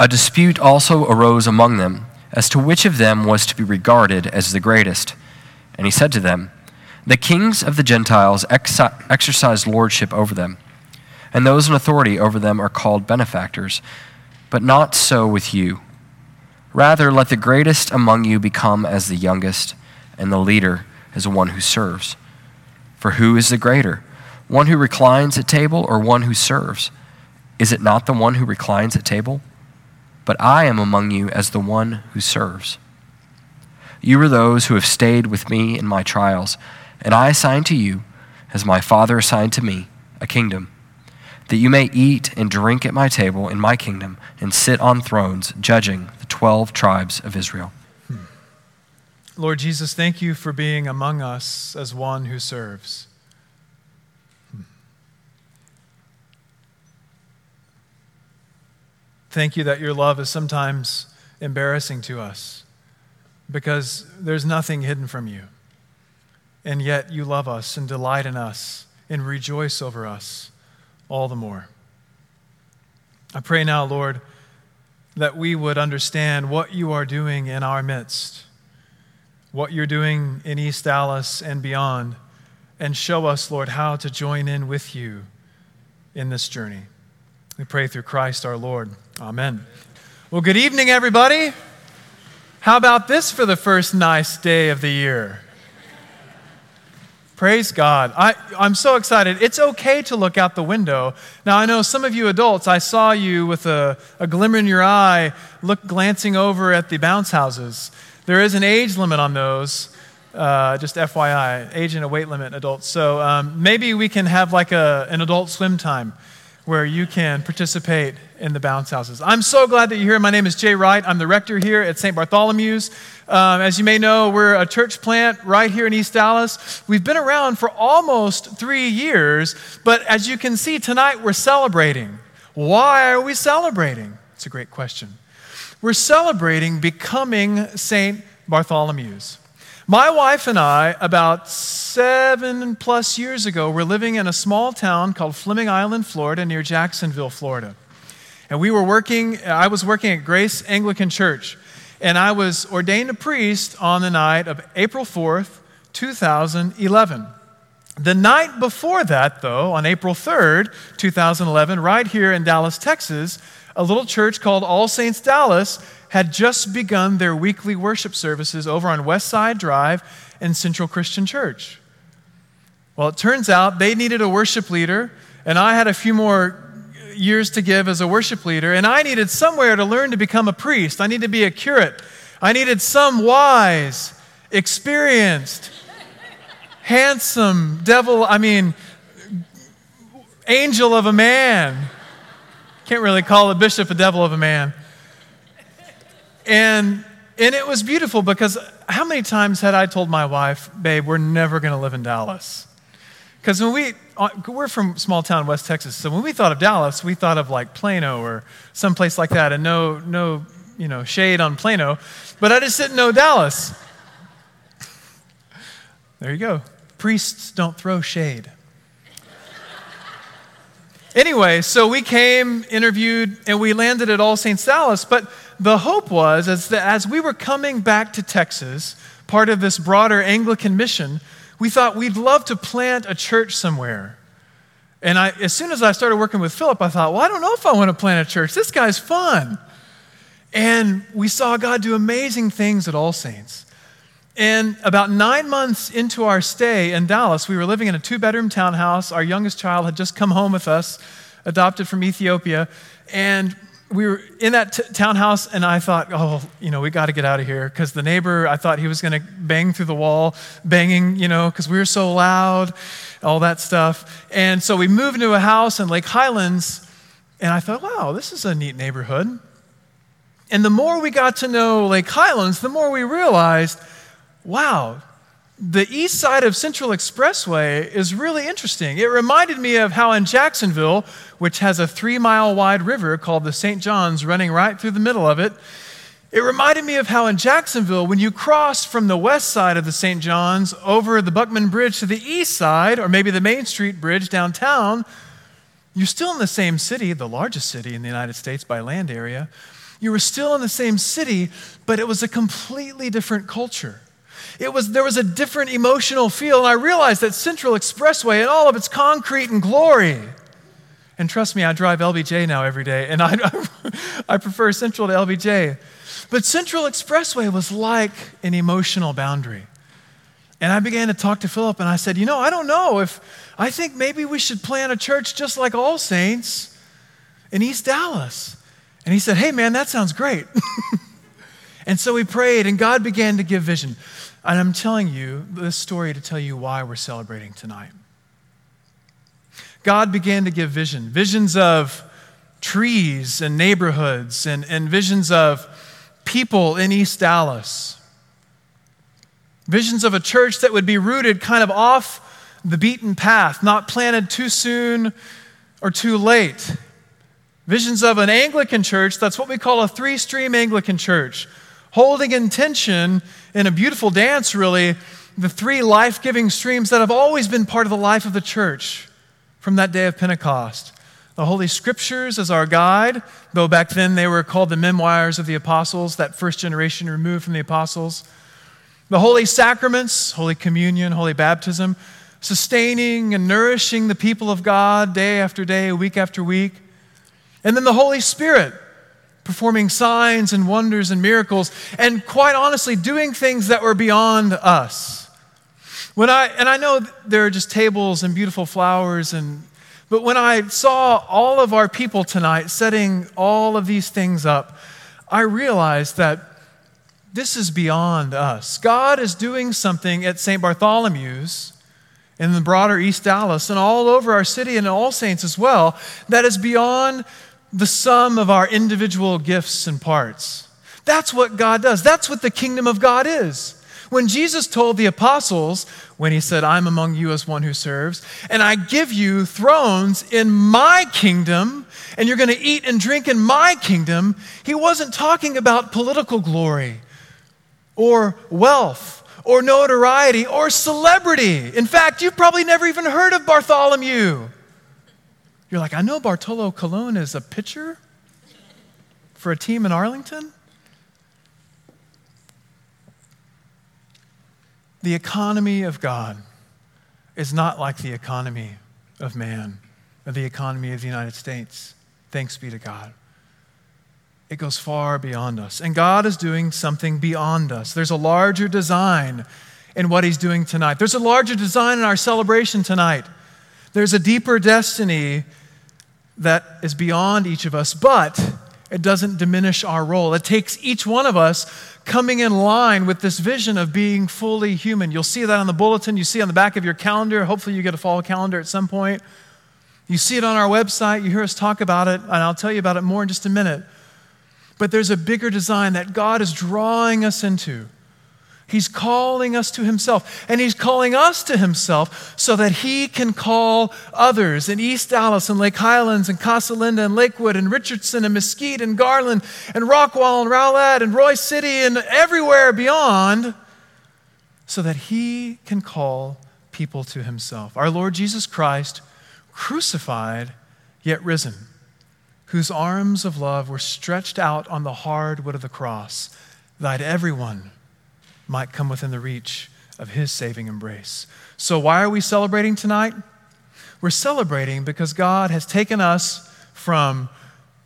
A dispute also arose among them as to which of them was to be regarded as the greatest. And he said to them, The kings of the Gentiles ex- exercise lordship over them, and those in authority over them are called benefactors, but not so with you. Rather, let the greatest among you become as the youngest, and the leader as one who serves. For who is the greater, one who reclines at table or one who serves? Is it not the one who reclines at table? But I am among you as the one who serves. You are those who have stayed with me in my trials, and I assign to you, as my Father assigned to me, a kingdom, that you may eat and drink at my table in my kingdom and sit on thrones, judging the twelve tribes of Israel. Hmm. Lord Jesus, thank you for being among us as one who serves. Thank you that your love is sometimes embarrassing to us because there's nothing hidden from you. And yet you love us and delight in us and rejoice over us all the more. I pray now, Lord, that we would understand what you are doing in our midst, what you're doing in East Dallas and beyond, and show us, Lord, how to join in with you in this journey. We pray through Christ our Lord. Amen. Well, good evening, everybody. How about this for the first nice day of the year? Praise God. I, I'm so excited. It's okay to look out the window. Now, I know some of you adults, I saw you with a, a glimmer in your eye, look glancing over at the bounce houses. There is an age limit on those. Uh, just FYI, age and a weight limit, adults. So um, maybe we can have like a, an adult swim time where you can participate in the bounce houses. I'm so glad that you're here. My name is Jay Wright. I'm the rector here at St. Bartholomew's. Um, as you may know, we're a church plant right here in East Dallas. We've been around for almost three years, but as you can see tonight, we're celebrating. Why are we celebrating? It's a great question. We're celebrating becoming St. Bartholomew's. My wife and I, about seven plus years ago, were living in a small town called Fleming Island, Florida, near Jacksonville, Florida. And we were working, I was working at Grace Anglican Church, and I was ordained a priest on the night of April 4th, 2011. The night before that, though, on April 3rd, 2011, right here in Dallas, Texas, a little church called All Saints Dallas had just begun their weekly worship services over on West Side Drive in Central Christian Church. Well, it turns out they needed a worship leader, and I had a few more years to give as a worship leader, and I needed somewhere to learn to become a priest. I needed to be a curate. I needed some wise, experienced, handsome devil, I mean, angel of a man. Can't really call a bishop a devil of a man. And, and it was beautiful because how many times had I told my wife, babe, we're never going to live in Dallas? Because when we, uh, we're from small town West Texas, so when we thought of Dallas, we thought of like Plano or someplace like that, and no, no, you know, shade on Plano, but I just didn't know Dallas. There you go. Priests don't throw shade. anyway, so we came, interviewed, and we landed at All Saints Dallas, but the hope was as, that as we were coming back to Texas, part of this broader Anglican mission, we thought we'd love to plant a church somewhere. And I, as soon as I started working with Philip, I thought, well, I don't know if I want to plant a church. This guy's fun. And we saw God do amazing things at All Saints. And about nine months into our stay in Dallas, we were living in a two bedroom townhouse. Our youngest child had just come home with us, adopted from Ethiopia. And we were in that t- townhouse, and I thought, oh, you know, we got to get out of here because the neighbor, I thought he was going to bang through the wall, banging, you know, because we were so loud, all that stuff. And so we moved into a house in Lake Highlands, and I thought, wow, this is a neat neighborhood. And the more we got to know Lake Highlands, the more we realized, wow, the east side of Central Expressway is really interesting. It reminded me of how in Jacksonville, which has a three mile wide river called the St. Johns running right through the middle of it, it reminded me of how in Jacksonville, when you cross from the west side of the St. Johns over the Buckman Bridge to the east side, or maybe the Main Street Bridge downtown, you're still in the same city, the largest city in the United States by land area, You were still in the same city, but it was a completely different culture. It was, there was a different emotional feel, and I realized that Central Expressway and all of its concrete and glory. And trust me, I drive LBJ now every day, and I, I prefer Central to LBJ. But Central Expressway was like an emotional boundary. And I began to talk to Philip, and I said, You know, I don't know if I think maybe we should plan a church just like All Saints in East Dallas. And he said, Hey, man, that sounds great. and so we prayed, and God began to give vision. And I'm telling you this story to tell you why we're celebrating tonight. God began to give vision visions of trees and neighborhoods, and, and visions of people in East Dallas. Visions of a church that would be rooted kind of off the beaten path, not planted too soon or too late. Visions of an Anglican church that's what we call a three stream Anglican church, holding in tension in a beautiful dance, really, the three life giving streams that have always been part of the life of the church from that day of Pentecost. The Holy Scriptures as our guide, though back then they were called the memoirs of the apostles, that first generation removed from the apostles. The holy sacraments, Holy Communion, Holy Baptism, sustaining and nourishing the people of God day after day, week after week. And then the Holy Spirit, performing signs and wonders and miracles, and quite honestly, doing things that were beyond us. When I, and I know there are just tables and beautiful flowers, and, but when I saw all of our people tonight setting all of these things up, I realized that this is beyond us. God is doing something at St. Bartholomew's in the broader East Dallas and all over our city and All Saints as well that is beyond the sum of our individual gifts and parts. That's what God does. That's what the kingdom of God is. When Jesus told the apostles, when he said, I'm among you as one who serves, and I give you thrones in my kingdom, and you're going to eat and drink in my kingdom, he wasn't talking about political glory or wealth or notoriety or celebrity. In fact, you've probably never even heard of Bartholomew. You're like, I know Bartolo Colon is a pitcher for a team in Arlington. The economy of God is not like the economy of man or the economy of the United States. Thanks be to God. It goes far beyond us. And God is doing something beyond us. There's a larger design in what He's doing tonight. There's a larger design in our celebration tonight. There's a deeper destiny that is beyond each of us, but it doesn't diminish our role. It takes each one of us coming in line with this vision of being fully human. You'll see that on the bulletin, you see on the back of your calendar. Hopefully, you get a fall calendar at some point. You see it on our website, you hear us talk about it, and I'll tell you about it more in just a minute. But there's a bigger design that God is drawing us into. He's calling us to Himself, and He's calling us to Himself so that He can call others in East Dallas and Lake Highlands and Casa Linda and Lakewood and Richardson and Mesquite and Garland and Rockwall and Rowlett and Royse City and everywhere beyond so that He can call people to Himself. Our Lord Jesus Christ, crucified yet risen whose arms of love were stretched out on the hard wood of the cross, that everyone might come within the reach of his saving embrace. So, why are we celebrating tonight? We're celebrating because God has taken us from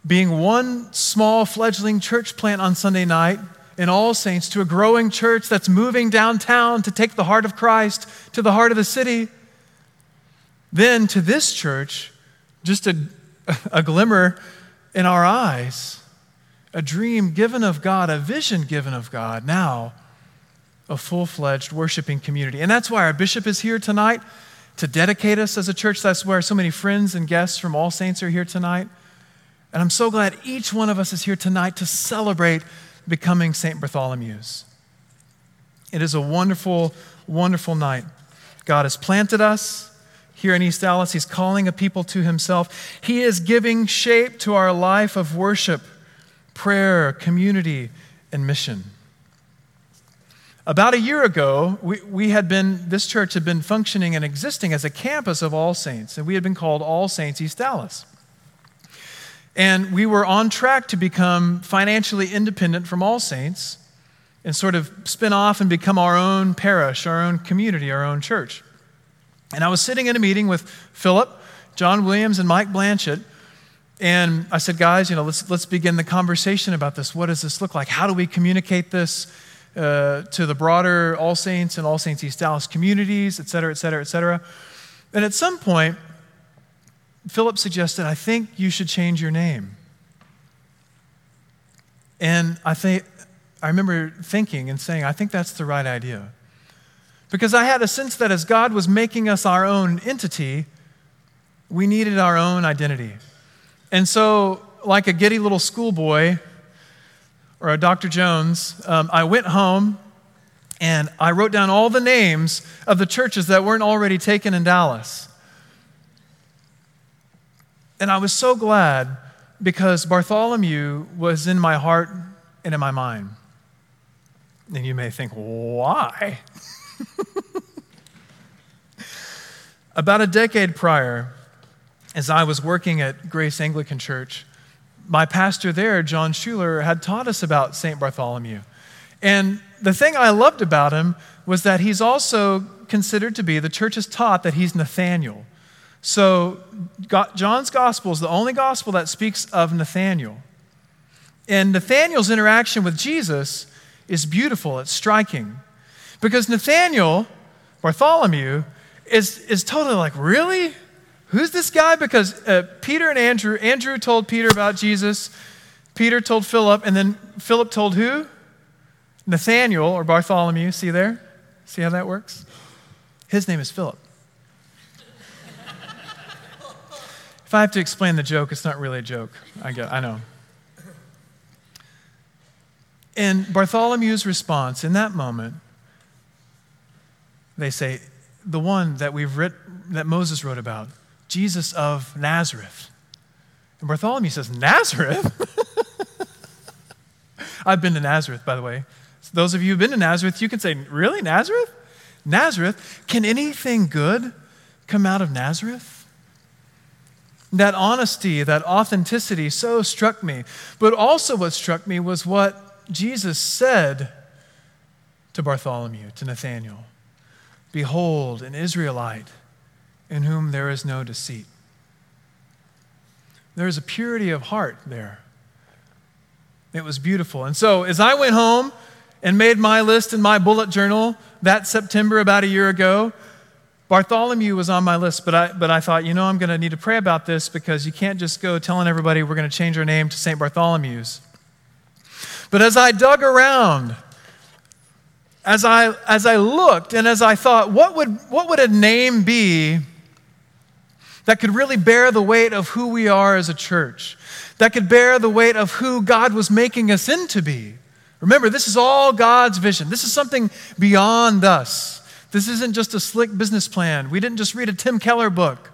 being one small fledgling church plant on Sunday night in All Saints to a growing church that's moving downtown to take the heart of Christ to the heart of the city. Then to this church, just a a glimmer in our eyes, a dream given of God, a vision given of God, now a full fledged worshiping community. And that's why our bishop is here tonight to dedicate us as a church. That's where so many friends and guests from All Saints are here tonight. And I'm so glad each one of us is here tonight to celebrate becoming St. Bartholomew's. It is a wonderful, wonderful night. God has planted us here in East Dallas. He's calling a people to himself. He is giving shape to our life of worship, prayer, community, and mission. About a year ago, we, we had been, this church had been functioning and existing as a campus of All Saints, and we had been called All Saints East Dallas. And we were on track to become financially independent from All Saints and sort of spin off and become our own parish, our own community, our own church. And I was sitting in a meeting with Philip, John Williams, and Mike Blanchett. And I said, guys, you know, let's, let's begin the conversation about this. What does this look like? How do we communicate this uh, to the broader All Saints and All Saints East Dallas communities, et cetera, et cetera, et cetera? And at some point, Philip suggested, I think you should change your name. And I think I remember thinking and saying, I think that's the right idea. Because I had a sense that as God was making us our own entity, we needed our own identity. And so, like a giddy little schoolboy or a Dr. Jones, um, I went home and I wrote down all the names of the churches that weren't already taken in Dallas. And I was so glad because Bartholomew was in my heart and in my mind. And you may think, why? About a decade prior, as I was working at Grace Anglican Church, my pastor there, John Schuler, had taught us about St. Bartholomew. And the thing I loved about him was that he's also considered to be, the church has taught that he's Nathaniel. So, John's gospel is the only gospel that speaks of Nathaniel. And Nathaniel's interaction with Jesus is beautiful, it's striking. Because Nathaniel, Bartholomew, is, is totally like, really? Who's this guy? Because uh, Peter and Andrew, Andrew told Peter about Jesus, Peter told Philip, and then Philip told who? Nathaniel or Bartholomew. See there? See how that works? His name is Philip. If I have to explain the joke, it's not really a joke. I, get, I know. And Bartholomew's response in that moment, they say, the one that we've writ, that Moses wrote about, Jesus of Nazareth. And Bartholomew says, Nazareth? I've been to Nazareth, by the way. So those of you who've been to Nazareth, you can say, Really, Nazareth? Nazareth? Can anything good come out of Nazareth? That honesty, that authenticity so struck me. But also, what struck me was what Jesus said to Bartholomew, to Nathanael Behold, an Israelite in whom there is no deceit. There is a purity of heart there. It was beautiful. And so, as I went home and made my list in my bullet journal that September, about a year ago, Bartholomew was on my list, but I, but I thought, you know, I'm going to need to pray about this because you can't just go telling everybody we're going to change our name to St. Bartholomew's. But as I dug around, as I, as I looked and as I thought, what would, what would a name be that could really bear the weight of who we are as a church, that could bear the weight of who God was making us into be? Remember, this is all God's vision. This is something beyond us. This isn't just a slick business plan. We didn't just read a Tim Keller book.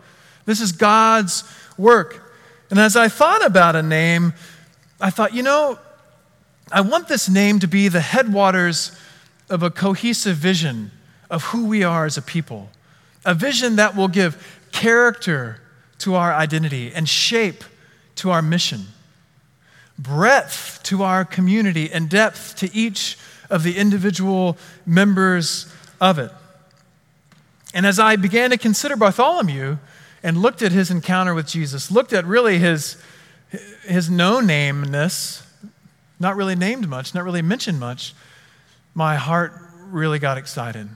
This is God's work. And as I thought about a name, I thought, you know, I want this name to be the headwaters of a cohesive vision of who we are as a people, a vision that will give character to our identity and shape to our mission, breadth to our community, and depth to each of the individual members of it. And as I began to consider Bartholomew and looked at his encounter with Jesus, looked at really his, his no nameness, not really named much, not really mentioned much, my heart really got excited.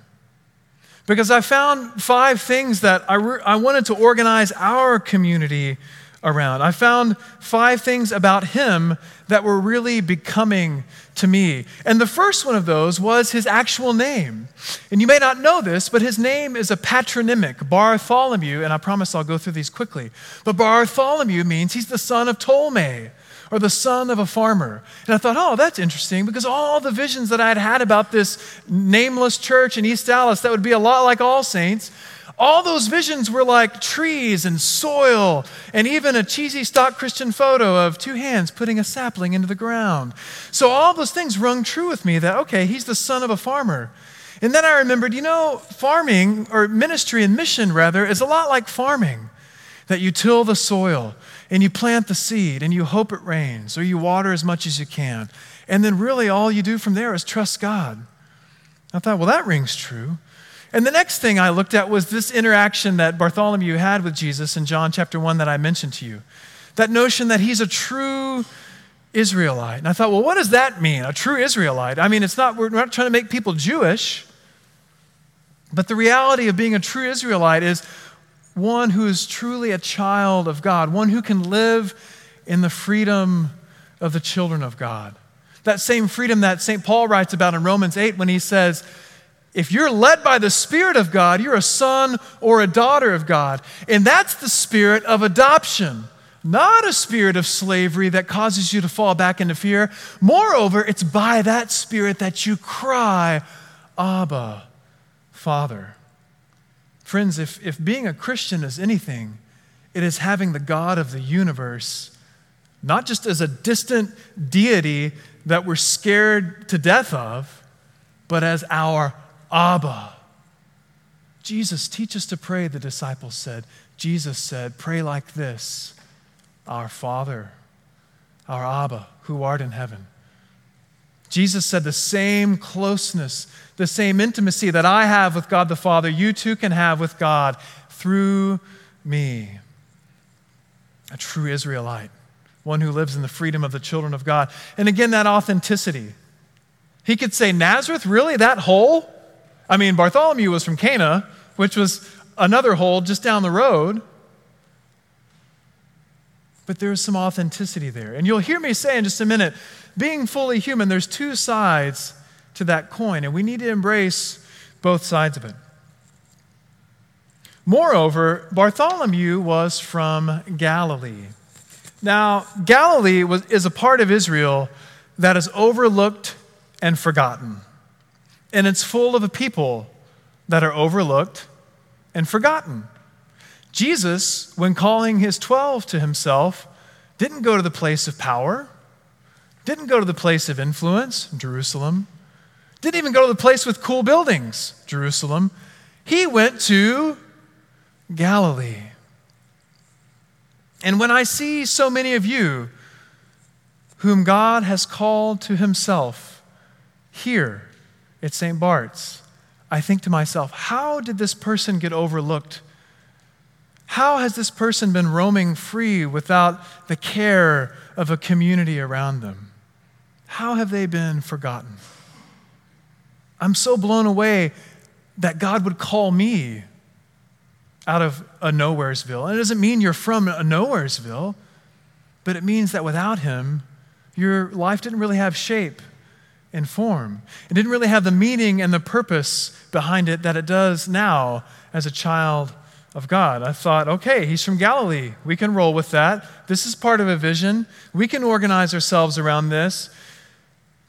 Because I found five things that I, re- I wanted to organize our community around. I found five things about him that were really becoming to me. And the first one of those was his actual name. And you may not know this, but his name is a patronymic, Bartholomew, and I promise I'll go through these quickly. But Bartholomew means he's the son of Ptolemy or the son of a farmer. And I thought, oh, that's interesting because all the visions that I had had about this nameless church in East Dallas that would be a lot like All Saints all those visions were like trees and soil, and even a cheesy stock Christian photo of two hands putting a sapling into the ground. So all those things rung true with me that, okay, he's the son of a farmer. And then I remembered, you know, farming, or ministry and mission rather, is a lot like farming. that you till the soil and you plant the seed and you hope it rains or you water as much as you can. And then really all you do from there is trust God. I thought, well, that rings true. And the next thing I looked at was this interaction that Bartholomew had with Jesus in John chapter 1 that I mentioned to you. That notion that he's a true Israelite. And I thought, well, what does that mean, a true Israelite? I mean, it's not, we're not trying to make people Jewish, but the reality of being a true Israelite is one who is truly a child of God, one who can live in the freedom of the children of God. That same freedom that St. Paul writes about in Romans 8 when he says, if you're led by the Spirit of God, you're a son or a daughter of God. And that's the spirit of adoption, not a spirit of slavery that causes you to fall back into fear. Moreover, it's by that spirit that you cry, Abba, Father. Friends, if, if being a Christian is anything, it is having the God of the universe, not just as a distant deity that we're scared to death of, but as our Abba. Jesus, teach us to pray, the disciples said. Jesus said, Pray like this Our Father, our Abba, who art in heaven. Jesus said, The same closeness, the same intimacy that I have with God the Father, you too can have with God through me. A true Israelite, one who lives in the freedom of the children of God. And again, that authenticity. He could say, Nazareth, really? That hole? I mean, Bartholomew was from Cana, which was another hole just down the road. But there's some authenticity there. And you'll hear me say in just a minute being fully human, there's two sides to that coin, and we need to embrace both sides of it. Moreover, Bartholomew was from Galilee. Now, Galilee was, is a part of Israel that is overlooked and forgotten and it's full of a people that are overlooked and forgotten. Jesus, when calling his 12 to himself, didn't go to the place of power, didn't go to the place of influence, Jerusalem, didn't even go to the place with cool buildings, Jerusalem. He went to Galilee. And when I see so many of you whom God has called to himself here, at St. Bart's, I think to myself, how did this person get overlooked? How has this person been roaming free without the care of a community around them? How have they been forgotten? I'm so blown away that God would call me out of a nowheresville. And it doesn't mean you're from a nowheresville, but it means that without Him, your life didn't really have shape and form. It didn't really have the meaning and the purpose behind it that it does now as a child of God. I thought, okay, he's from Galilee. We can roll with that. This is part of a vision. We can organize ourselves around this.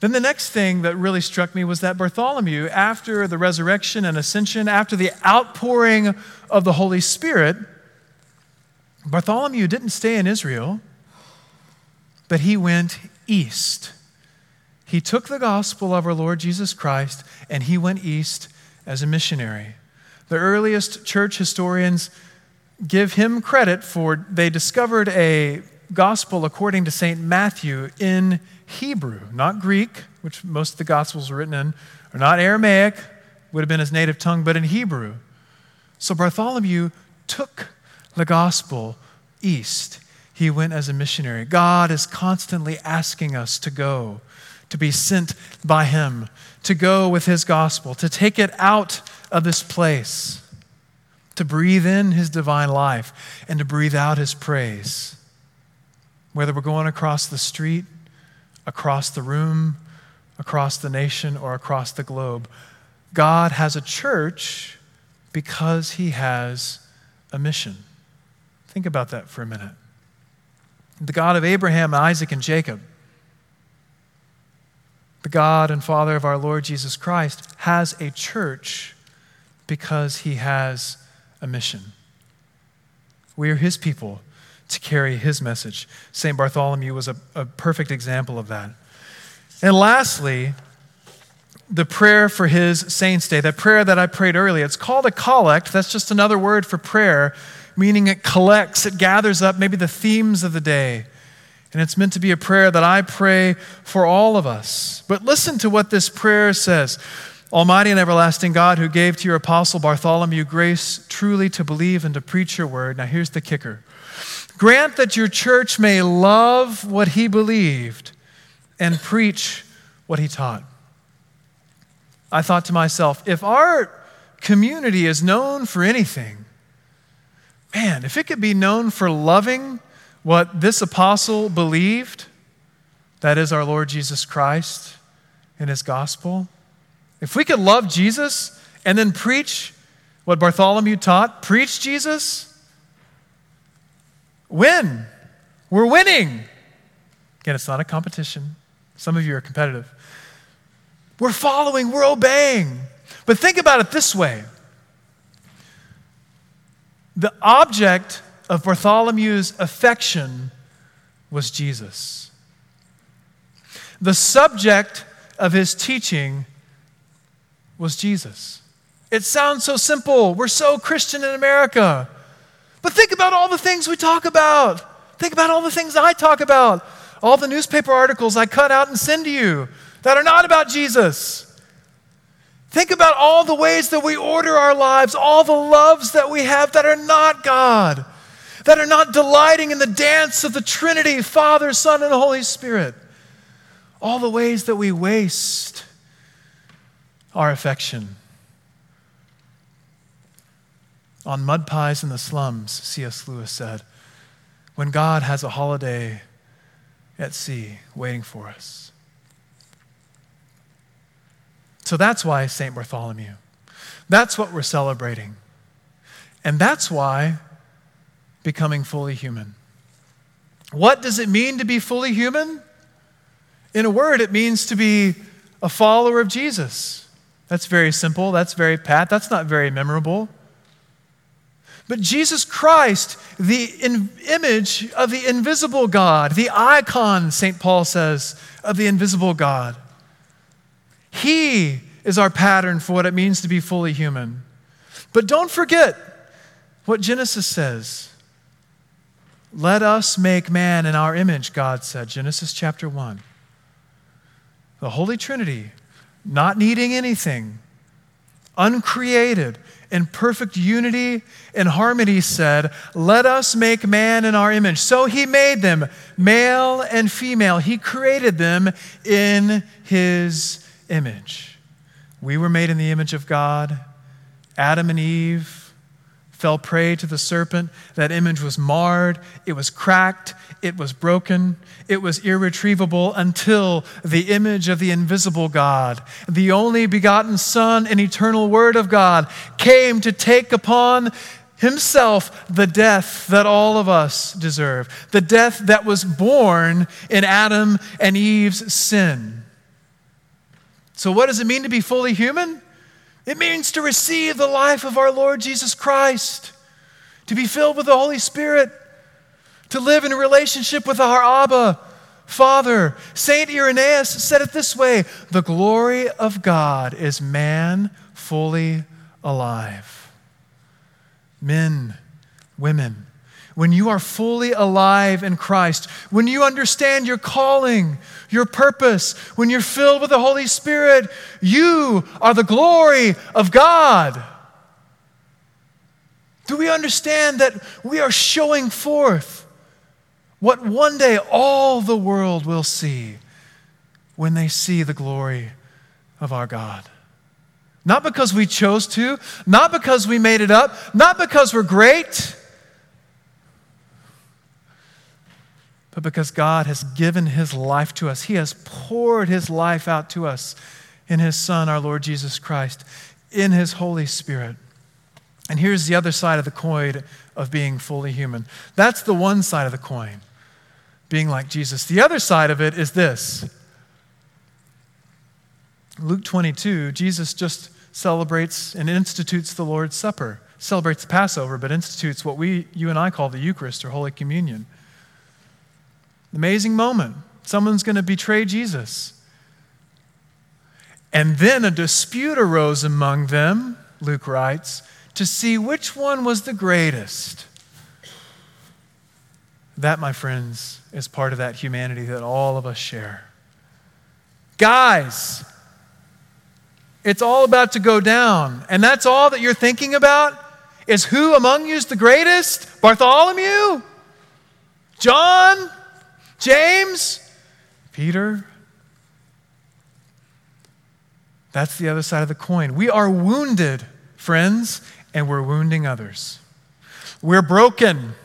Then the next thing that really struck me was that Bartholomew, after the resurrection and ascension, after the outpouring of the Holy Spirit, Bartholomew didn't stay in Israel, but he went east he took the gospel of our Lord Jesus Christ and he went east as a missionary. The earliest church historians give him credit for they discovered a gospel according to St. Matthew in Hebrew, not Greek, which most of the gospels were written in, or not Aramaic, would have been his native tongue, but in Hebrew. So Bartholomew took the gospel east. He went as a missionary. God is constantly asking us to go to be sent by Him, to go with His gospel, to take it out of this place, to breathe in His divine life, and to breathe out His praise. Whether we're going across the street, across the room, across the nation, or across the globe, God has a church because He has a mission. Think about that for a minute. The God of Abraham, Isaac, and Jacob the God and Father of our Lord Jesus Christ, has a church because he has a mission. We are his people to carry his message. St. Bartholomew was a, a perfect example of that. And lastly, the prayer for his saints' day, that prayer that I prayed earlier. It's called a collect. That's just another word for prayer, meaning it collects, it gathers up maybe the themes of the day. And it's meant to be a prayer that I pray for all of us. But listen to what this prayer says Almighty and everlasting God, who gave to your apostle Bartholomew grace truly to believe and to preach your word. Now, here's the kicker grant that your church may love what he believed and preach what he taught. I thought to myself, if our community is known for anything, man, if it could be known for loving what this apostle believed, that is our Lord Jesus Christ and his gospel, if we could love Jesus and then preach what Bartholomew taught, preach Jesus, win. We're winning. Again, it's not a competition. Some of you are competitive. We're following, we're obeying. But think about it this way the object of Bartholomew's affection was Jesus. The subject of his teaching was Jesus. It sounds so simple. We're so Christian in America. But think about all the things we talk about. Think about all the things I talk about. All the newspaper articles I cut out and send to you that are not about Jesus. Think about all the ways that we order our lives, all the loves that we have that are not God, that are not delighting in the dance of the Trinity, Father, Son, and Holy Spirit. All the ways that we waste our affection. On mud pies in the slums, C.S. Lewis said, when God has a holiday at sea waiting for us. So that's why St. Bartholomew. That's what we're celebrating. And that's why becoming fully human. What does it mean to be fully human? In a word, it means to be a follower of Jesus. That's very simple. That's very pat. That's not very memorable. But Jesus Christ, the in- image of the invisible God, the icon, St. Paul says, of the invisible God, he is our pattern for what it means to be fully human. But don't forget what Genesis says. Let us make man in our image, God said, Genesis chapter 1. The Holy Trinity, not needing anything, uncreated, in perfect unity and harmony, said, Let us make man in our image. So he made them, male and female. He created them in his image. We were made in the image of God. Adam and Eve fell prey to the serpent. That image was marred, it was cracked, it was broken, it was irretrievable until the image of the invisible God, the only begotten Son and eternal Word of God, came to take upon himself the death that all of us deserve, the death that was born in Adam and Eve's sin. So, what does it mean to be fully human? It means to receive the life of our Lord Jesus Christ, to be filled with the Holy Spirit, to live in a relationship with our Abba, Father. St. Irenaeus said it this way The glory of God is man fully alive. Men, women, when you are fully alive in Christ, when you understand your calling, your purpose, when you're filled with the Holy Spirit, you are the glory of God. Do we understand that we are showing forth what one day all the world will see when they see the glory of our God? Not because we chose to, not because we made it up, not because we're great but because God has given his life to us. He has poured his life out to us in his Son, our Lord Jesus Christ, in his Holy Spirit. And here's the other side of the coin of being fully human. That's the one side of the coin, being like Jesus. The other side of it is this Luke 22, Jesus just celebrates and institutes the Lord's Supper, celebrates Passover, but institutes what we, you and I call the Eucharist or Holy Communion. Amazing moment. Someone's going to betray Jesus. And then a dispute arose among them, Luke writes, to see which one was the greatest. That, my friends, is part of that humanity that all of us share. Guys, it's all about to go down. And that's all that you're thinking about? Is who among you is the greatest? Bartholomew? John? James? Peter? That's the other side of the coin. We are wounded, friends, and we're wounding others. We're broken.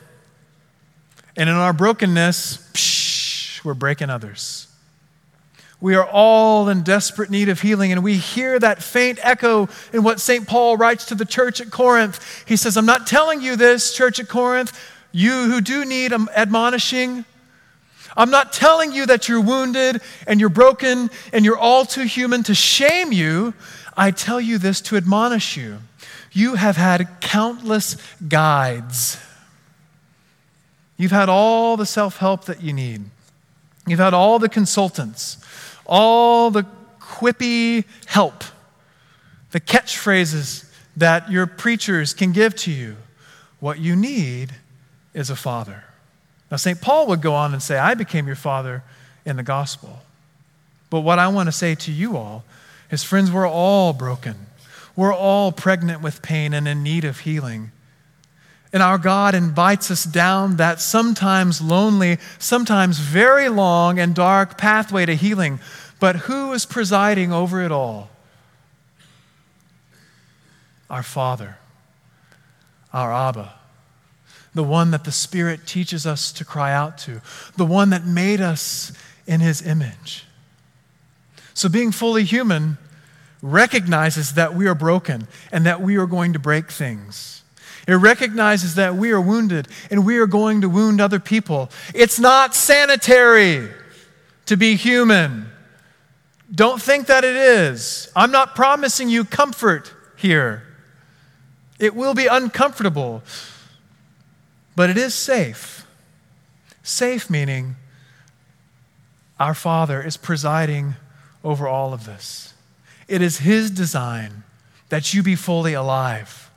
And in our brokenness, psh, we're breaking others. We are all in desperate need of healing, and we hear that faint echo in what St. Paul writes to the church at Corinth. He says, I'm not telling you this, church at Corinth, you who do need admonishing. I'm not telling you that you're wounded and you're broken and you're all too human to shame you. I tell you this to admonish you. You have had countless guides. You've had all the self help that you need. You've had all the consultants, all the quippy help, the catchphrases that your preachers can give to you. What you need is a father. Now, St. Paul would go on and say, I became your father in the gospel. But what I want to say to you all is, friends, we're all broken. We're all pregnant with pain and in need of healing. And our God invites us down that sometimes lonely, sometimes very long and dark pathway to healing. But who is presiding over it all? Our Father, our Abba, the one that the Spirit teaches us to cry out to, the one that made us in His image. So, being fully human recognizes that we are broken and that we are going to break things. It recognizes that we are wounded and we are going to wound other people. It's not sanitary to be human. Don't think that it is. I'm not promising you comfort here. It will be uncomfortable, but it is safe. Safe meaning our Father is presiding over all of this. It is His design that you be fully alive.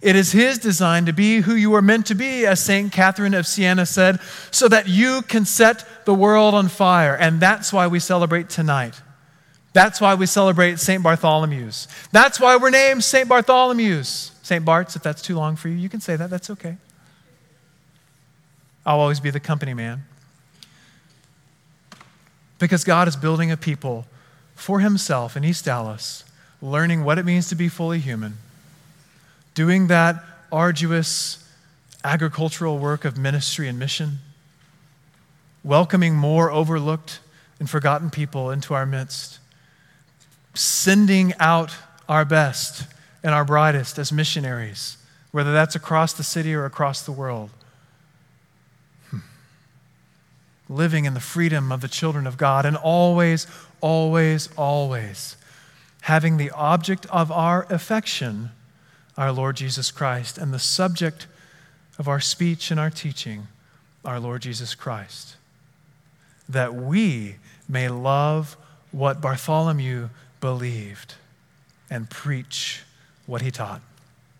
It is His design to be who you are meant to be, as St. Catherine of Siena said, so that you can set the world on fire. And that's why we celebrate tonight. That's why we celebrate St. Bartholomew's. That's why we're named St. Bartholomew's. St. Bart's, if that's too long for you, you can say that. That's okay. I'll always be the company man. Because God is building a people for Himself in East Dallas, learning what it means to be fully human doing that arduous agricultural work of ministry and mission, welcoming more overlooked and forgotten people into our midst, sending out our best and our brightest as missionaries, whether that's across the city or across the world. Living in the freedom of the children of God and always, always, always having the object of our affection our Lord Jesus Christ, and the subject of our speech and our teaching, our Lord Jesus Christ, that we may love what Bartholomew believed and preach what he taught.